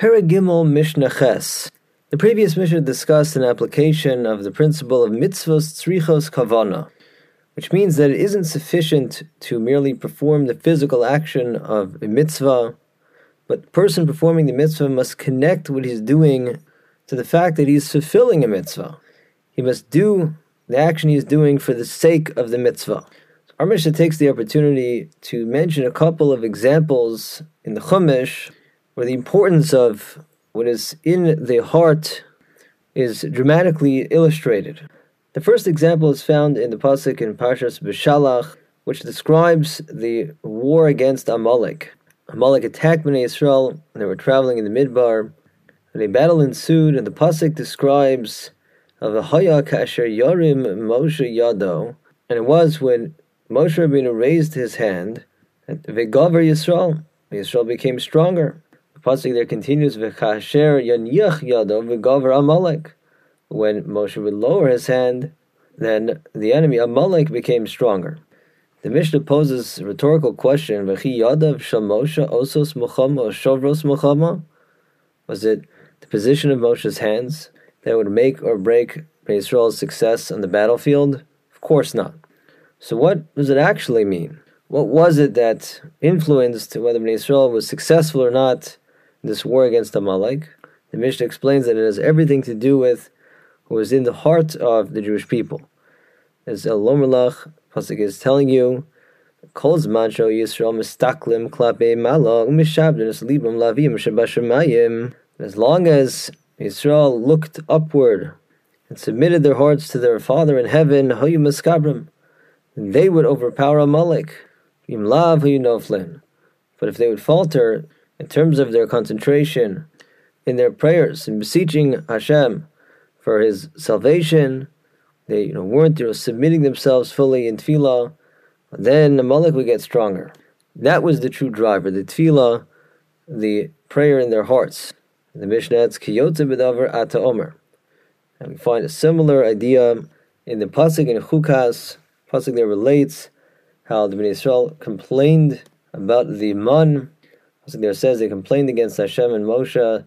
Paragimel Mishnah Ches. The previous Mishnah discussed an application of the principle of mitzvos tzrichos kavana, which means that it isn't sufficient to merely perform the physical action of a mitzvah, but the person performing the mitzvah must connect what he's doing to the fact that he's fulfilling a mitzvah. He must do the action he's doing for the sake of the mitzvah. Our Mishnah takes the opportunity to mention a couple of examples in the Chumash where the importance of what is in the heart is dramatically illustrated. The first example is found in the pasuk in Parshas Beshalach, which describes the war against Amalek. Amalek attacked Bnei Israel when they were traveling in the Midbar, and a battle ensued, and the pasuk describes of the Haya Kasher Yarim Moshe Yado, and it was when Moshe Rabbeinu raised his hand, and Vegaver Yisrael, Yisrael became stronger. The pasuk there continues, "V'chasher yanyach yado v'gaver Amalek." When Moshe would lower his hand, then the enemy Amalek became stronger. The Mishnah poses a rhetorical question: "V'chi yadav shamosha osos muchama shovros muchama?" Was it the position of Moshe's hands that would make or break Israel's success on the battlefield? Of course not. So, what does it actually mean? What was it that influenced whether Israel was successful or not this war against Amalek. The Mishnah explains that it has everything to do with what was in the heart of the Jewish people. As El Lomerlach Pasuk is telling you, Kol Zman Yisrael Mistaklim Klape Malach Mishabdin Libam Lavim Shabashamayim. As long as Israel looked upward and submitted their hearts to their Father in heaven, Hoyu they would overpower Amalek. Yim Lav Noflin. But if they would falter, in terms of their concentration in their prayers and beseeching Hashem for His salvation. They you know, weren't you know, submitting themselves fully in tefillah. Then the Amalek would get stronger. That was the true driver, the tefillah, the prayer in their hearts. The Mishnah adds kiyotze bedavar ata omer. And we find a similar idea in the pasuk in Chukas. Pasuk there relates how the Bnei Israel complained about the man there says they complained against Hashem and Moshe,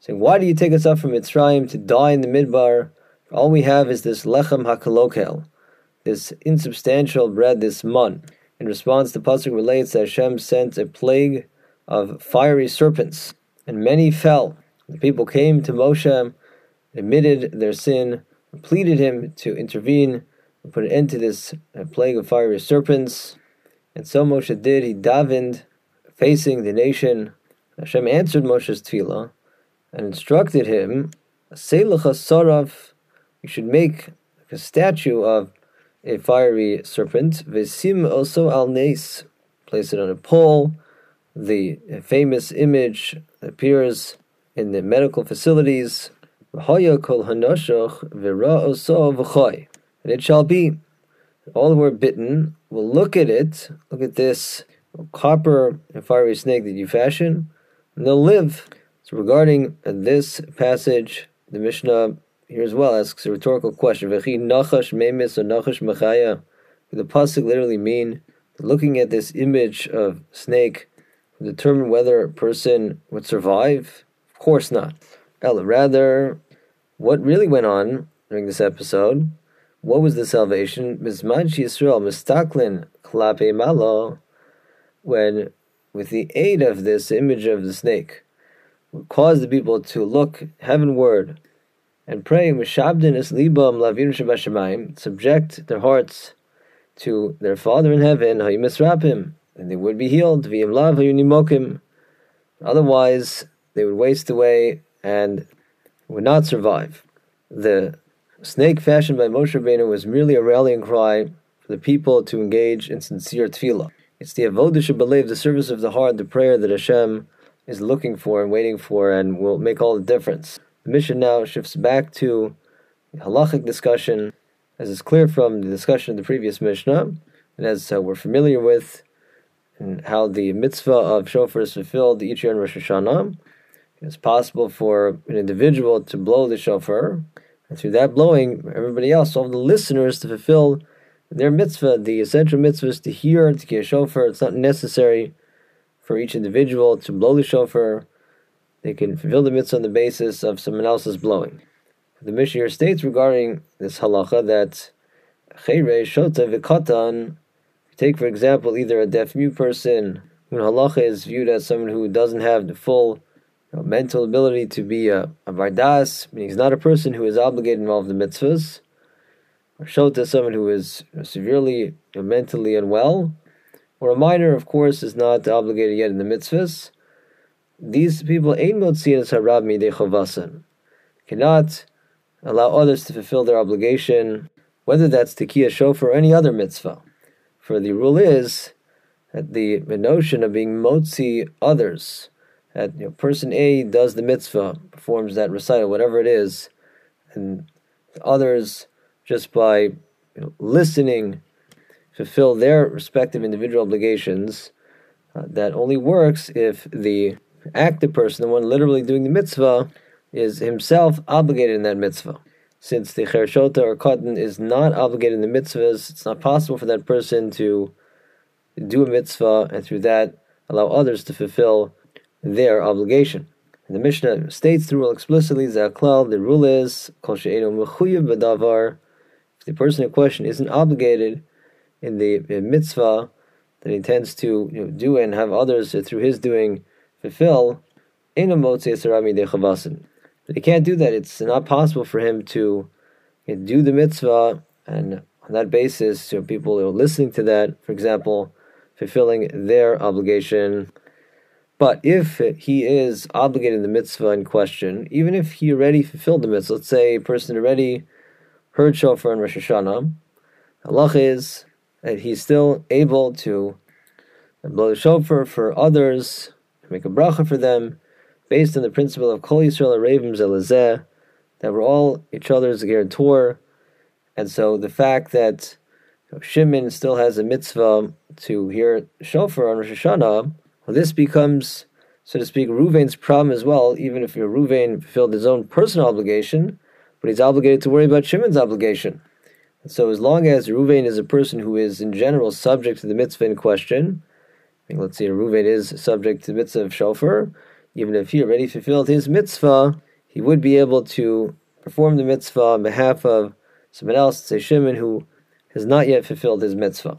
saying, Why do you take us up from Mitzrayim to die in the Midbar? All we have is this lechem hakalokel, this insubstantial bread, this mun. In response, the pasuk relates that Hashem sent a plague of fiery serpents, and many fell. The people came to Moshe, admitted their sin, pleaded him to intervene and put an end to this plague of fiery serpents. And so Moshe did. He davened facing the nation, Hashem answered Moshe's tefillah and instructed him, "Seilacha sarav, you should make a statue of a fiery serpent. Vesim also al nes, place it on a pole. The famous image appears in the medical facilities. And it shall be, all who are bitten will look at it, look at this copper and fiery snake that you fashion, and they'll live. So regarding this passage, the Mishnah here as well asks a rhetorical question. Nachash or nachash machaya. The pasuk literally mean looking at this image of snake will determine whether a person would survive? Of course not. Ella, rather, what really went on during this episode? What was the salvation? Mizman Yisrael mistaklin klape malo when, with the aid of this image of the snake, cause the people to look heavenward and pray, subject their hearts to their Father in heaven, and they would be healed. Otherwise, they would waste away and would not survive. The snake fashioned by Moshe Rabbeinu was merely a rallying cry for the people to engage in sincere tefillah. It's the avodah believe the service of the heart, the prayer that Hashem is looking for and waiting for, and will make all the difference. The Mishnah now shifts back to halachic discussion, as is clear from the discussion of the previous Mishnah, and as uh, we're familiar with, and how the mitzvah of shofar is fulfilled each year in Rosh Hashanah. It's possible for an individual to blow the shofar, and through that blowing, everybody else, all the listeners, to fulfill their mitzvah, the essential mitzvah is to hear, to get a shofar. It's not necessary for each individual to blow the shofar. they can fulfill the mitzvah on the basis of someone else's blowing. The Mishnah states regarding this halacha that chayre shota v'katan. Take for example either a deaf mute person when halacha is viewed as someone who doesn't have the full you know, mental ability to be a, a vardas, meaning he's not a person who is obligated in all of the mitzvahs, or shota someone who is severely mentally unwell, or a minor, of course, is not obligated yet in the mitzvahs. These people ain't motzias harab midei chovasan, cannot allow others to fulfill their obligation, whether that's tekiah shofar or any other mitzvah. For the rule is that the, the notion of being motzi others, that you know, person A does the mitzvah, performs that recital, whatever it is, and others just by you know, listening fulfill their respective individual obligations. Uh, that only works if the active person, the one literally doing the mitzvah, is himself obligated in that mitzvah. Since the chershota or katan is not obligated in the mitzvahs, it's not possible for that person to do a mitzvah and through that allow others to fulfill their obligation. And the Mishnah states the rule explicitly, Zaklal, the rule is, Kol b'davar, if the person in question isn't obligated in the mitzvah that he intends to you know, do and have others through his doing fulfill, in a de But he can't do that. It's not possible for him to you know, do the mitzvah and on that basis, you know, people are listening to that, for example, fulfilling their obligation. But if he is obligated in the mitzvah in question, even if he already fulfilled the mitzvah, let's say a person already heard shofar in Rosh Hashanah, Allah is that he's still able to blow the shofar for others, make a bracha for them, based on the principle of Kol Yisrael Arevim Zelazeh, that we're all each other's guarantor. And so the fact that Shimon still has a mitzvah to hear shofar on Rosh Hashanah, well, this becomes, so to speak, Ruvain's problem as well, even if Ruvain fulfilled his own personal obligation, but he's obligated to worry about Shimon's obligation. So as long as Ruvain is a person who is in general subject to the mitzvah in question, I mean, let's say Ruvain is subject to the mitzvah of shofar, even if he already fulfilled his mitzvah, he would be able to perform the mitzvah on behalf of someone else, say Shimon, who has not yet fulfilled his mitzvah.